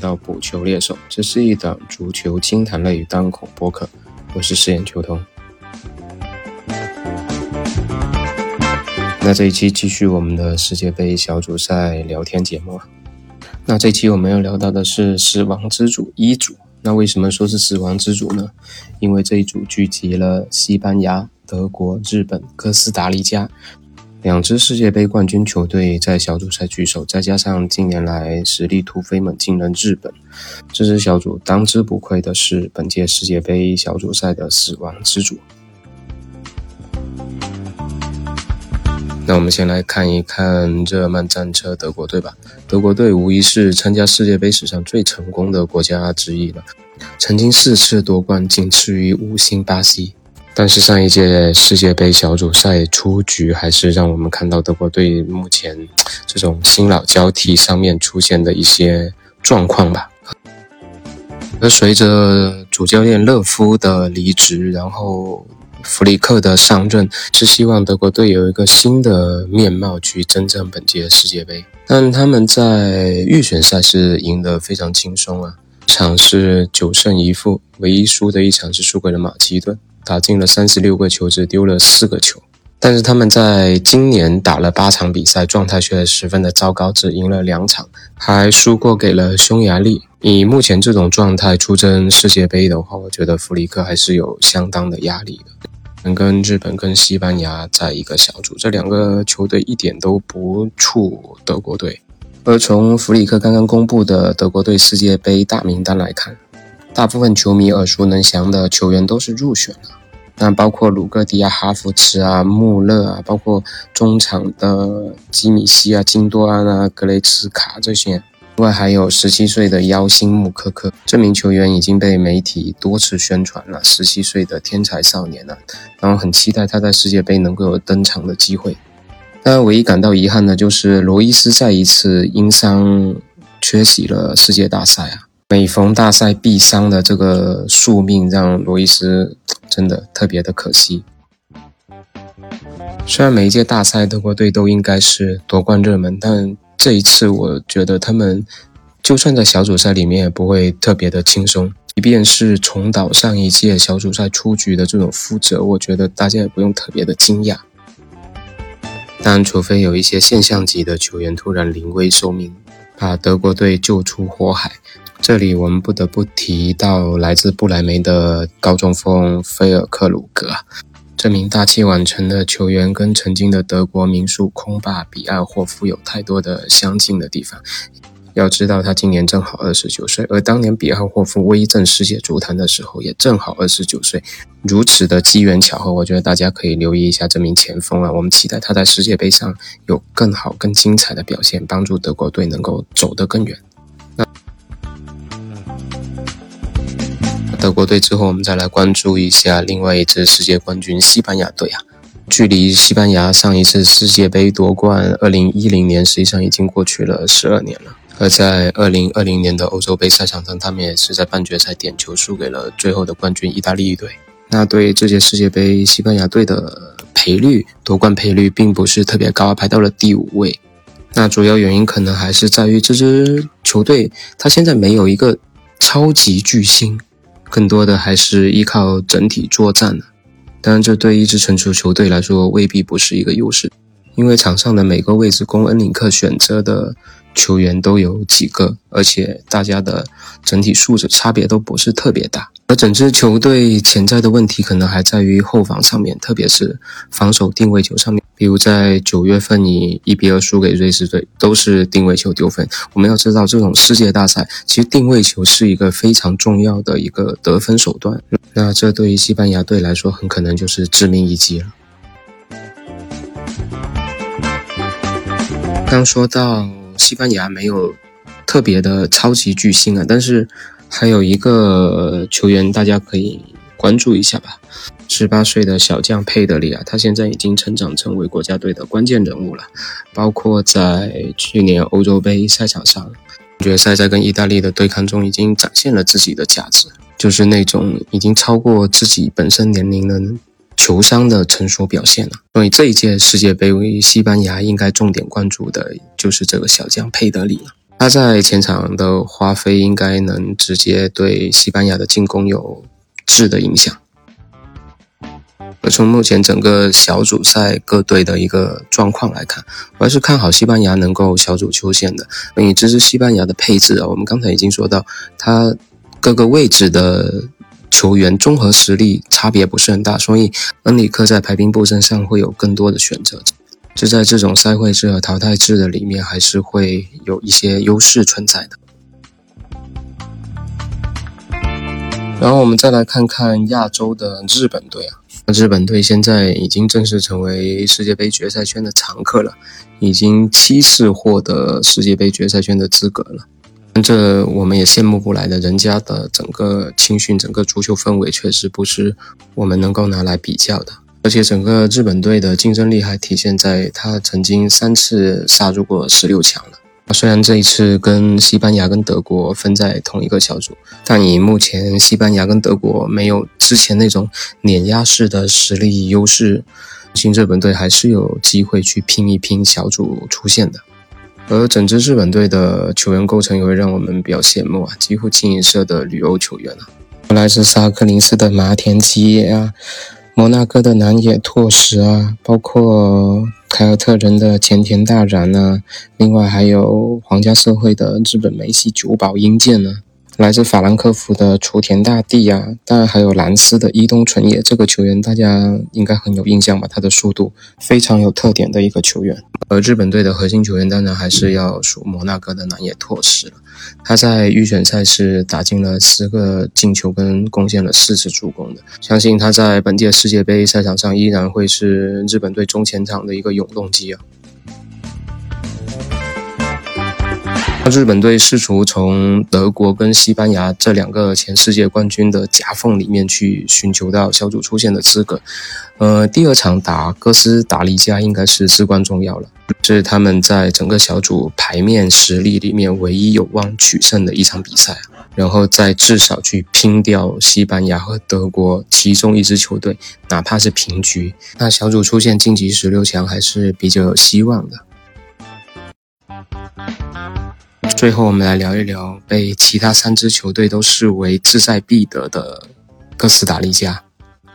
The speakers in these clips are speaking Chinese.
到补球猎手，这是一档足球精谈类单口播客，我是饰演球童。那这一期继续我们的世界杯小组赛聊天节目。那这期我们要聊到的是死亡之组一组。那为什么说是死亡之组呢？因为这一组聚集了西班牙、德国、日本、哥斯达黎加。两支世界杯冠军球队在小组赛聚首，再加上近年来实力突飞猛进的日本，这支小组当之无愧的是本届世界杯小组赛的死亡之组。那我们先来看一看热曼战车德国队吧。德国队无疑是参加世界杯史上最成功的国家之一了，曾经四次夺冠，仅次于五星巴西。但是上一届世界杯小组赛出局，还是让我们看到德国队目前这种新老交替上面出现的一些状况吧。而随着主教练勒夫的离职，然后弗里克的上任，是希望德国队有一个新的面貌去征战本届世界杯。但他们在预选赛是赢得非常轻松啊，场是九胜一负，唯一输的一场是输给了马其顿。打进了三十六个球，只丢了四个球。但是他们在今年打了八场比赛，状态却十分的糟糕，只赢了两场，还输过给了匈牙利。以目前这种状态出征世界杯的话，我觉得弗里克还是有相当的压力的。能跟日本、跟西班牙在一个小组，这两个球队一点都不怵德国队。而从弗里克刚刚公布的德国队世界杯大名单来看，大部分球迷耳熟能详的球员都是入选了，那包括鲁戈迪亚、哈弗茨啊、穆勒啊，包括中场的基米希啊、金多安啊、格雷茨卡这些，另外还有十七岁的妖星穆科科，这名球员已经被媒体多次宣传了，十七岁的天才少年啊，然后很期待他在世界杯能够有登场的机会。但唯一感到遗憾的就是罗伊斯再一次因伤缺席了世界大赛啊。每逢大赛必伤的这个宿命，让罗伊斯真的特别的可惜。虽然每一届大赛德国队都应该是夺冠热门，但这一次我觉得他们就算在小组赛里面也不会特别的轻松。即便是重蹈上一届小组赛出局的这种覆辙，我觉得大家也不用特别的惊讶。但除非有一些现象级的球员突然临危受命，把德国队救出火海。这里我们不得不提到来自不莱梅的高中锋菲尔克鲁格，这名大器晚成的球员跟曾经的德国名宿空霸比埃霍夫有太多的相近的地方。要知道他今年正好二十九岁，而当年比埃霍夫威震世界足坛的时候也正好二十九岁，如此的机缘巧合，我觉得大家可以留意一下这名前锋啊。我们期待他在世界杯上有更好、更精彩的表现，帮助德国队能够走得更远。德国队之后，我们再来关注一下另外一支世界冠军西班牙队啊。距离西班牙上一次世界杯夺冠，二零一零年，实际上已经过去了十二年了。而在二零二零年的欧洲杯赛场上，他们也是在半决赛点球输给了最后的冠军意大利队。那对这届世界杯，西班牙队的赔率夺冠赔率并不是特别高，排到了第五位。那主要原因可能还是在于这支球队，他现在没有一个超级巨星。更多的还是依靠整体作战的，当然，这对一支成熟球队来说未必不是一个优势，因为场上的每个位置供恩里克选择的球员都有几个，而且大家的整体素质差别都不是特别大。而整支球队潜在的问题可能还在于后防上面，特别是防守定位球上面。比如在九月份你一比二输给瑞士队，都是定位球丢分。我们要知道，这种世界大赛其实定位球是一个非常重要的一个得分手段。那这对于西班牙队来说，很可能就是致命一击了。刚说到西班牙没有特别的超级巨星啊，但是。还有一个球员，大家可以关注一下吧。十八岁的小将佩德里啊，他现在已经成长成为国家队的关键人物了，包括在去年欧洲杯赛场上，决赛在跟意大利的对抗中，已经展现了自己的价值，就是那种已经超过自己本身年龄的球商的成熟表现了。所以这一届世界杯，西班牙应该重点关注的就是这个小将佩德里了。他在前场的花费应该能直接对西班牙的进攻有质的影响。而从目前整个小组赛各队的一个状况来看，我还是看好西班牙能够小组出线的。因为这支西班牙的配置啊，我们刚才已经说到，它各个位置的球员综合实力差别不是很大，所以恩里克在排兵布阵上会有更多的选择。就在这种赛会制和淘汰制的里面，还是会有一些优势存在的。然后我们再来看看亚洲的日本队啊，日本队现在已经正式成为世界杯决赛圈的常客了，已经七次获得世界杯决赛圈的资格了。这我们也羡慕不来的，人家的整个青训、整个足球氛围确实不是我们能够拿来比较的。而且整个日本队的竞争力还体现在他曾经三次杀入过十六强了。虽然这一次跟西班牙跟德国分在同一个小组，但以目前西班牙跟德国没有之前那种碾压式的实力优势，新日本队还是有机会去拼一拼小组出线的。而整支日本队的球员构成也会让我们比较羡慕啊，几乎清一色的旅欧球员啊，来自萨克林斯的麻田基野啊。摩纳哥的南野拓实啊，包括凯尔特人的前田大然啊，另外还有皇家社会的日本梅西久保英健呢。来自法兰克福的雏田大地啊，当然还有蓝斯的伊东纯也，这个球员大家应该很有印象吧？他的速度非常有特点的一个球员。而日本队的核心球员当然还是要数摩纳哥的南野拓实了，他在预选赛是打进了十个进球跟贡献了四次助攻的，相信他在本届世界杯赛场上依然会是日本队中前场的一个永动机啊。日本队试图从德国跟西班牙这两个前世界冠军的夹缝里面去寻求到小组出线的资格。呃，第二场打哥斯达黎加应该是至关重要了，是他们在整个小组牌面实力里面唯一有望取胜的一场比赛。然后再至少去拼掉西班牙和德国其中一支球队，哪怕是平局，那小组出现晋级十六强还是比较有希望的。最后，我们来聊一聊被其他三支球队都视为志在必得的哥斯达黎加，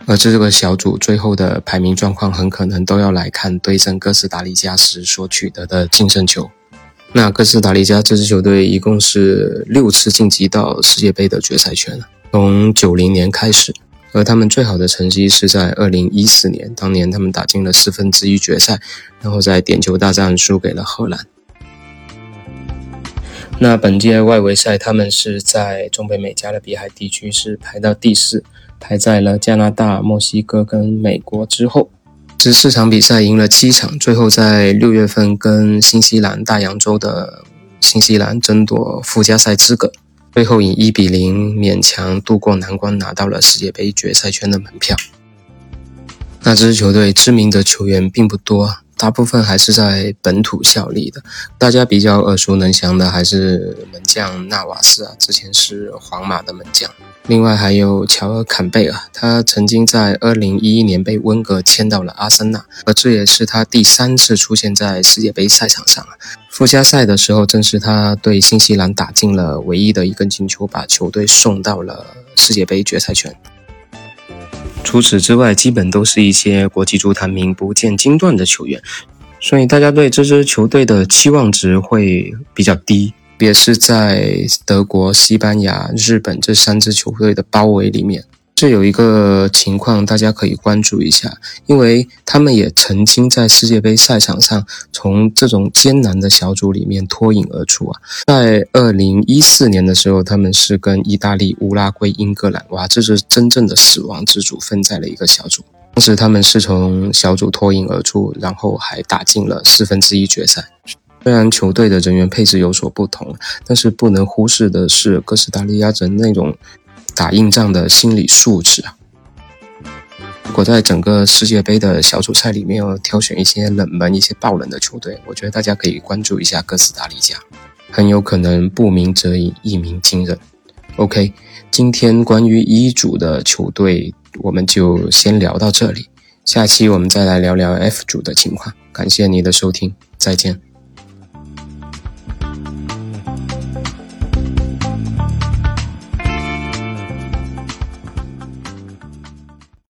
而这个小组最后的排名状况很可能都要来看对阵哥斯达黎加时所取得的净胜球。那哥斯达黎加这支球队一共是六次晋级到世界杯的决赛圈，从九零年开始，而他们最好的成绩是在二零一四年，当年他们打进了四分之一决赛，然后在点球大战输给了荷兰。那本届外围赛，他们是在中北美加勒比海地区是排到第四，排在了加拿大、墨西哥跟美国之后。这四场比赛赢了七场，最后在六月份跟新西兰大洋洲的新西兰争夺附加赛资格，最后以一比零勉强度过难关，拿到了世界杯决赛圈的门票。那支球队知名的球员并不多。大部分还是在本土效力的，大家比较耳熟能详的还是门将纳瓦斯啊，之前是皇马的门将。另外还有乔尔坎贝尔，他曾经在2011年被温格签到了阿森纳，而这也是他第三次出现在世界杯赛场上附加赛的时候，正是他对新西兰打进了唯一的一根进球，把球队送到了世界杯决赛圈。除此之外，基本都是一些国际足坛名不见经传的球员，所以大家对这支球队的期望值会比较低。别是在德国、西班牙、日本这三支球队的包围里面。这有一个情况，大家可以关注一下，因为他们也曾经在世界杯赛场上从这种艰难的小组里面脱颖而出啊。在二零一四年的时候，他们是跟意大利、乌拉圭、英格兰，哇，这是真正的死亡之组，分在了一个小组。当时他们是从小组脱颖而出，然后还打进了四分之一决赛。虽然球队的人员配置有所不同，但是不能忽视的是哥斯达黎加人那种。打硬仗的心理素质啊，如果在整个世界杯的小组赛里面要挑选一些冷门、一些爆冷的球队，我觉得大家可以关注一下哥斯达黎加，很有可能不鸣则已，一鸣惊人。OK，今天关于一组的球队我们就先聊到这里，下期我们再来聊聊 F 组的情况。感谢你的收听，再见。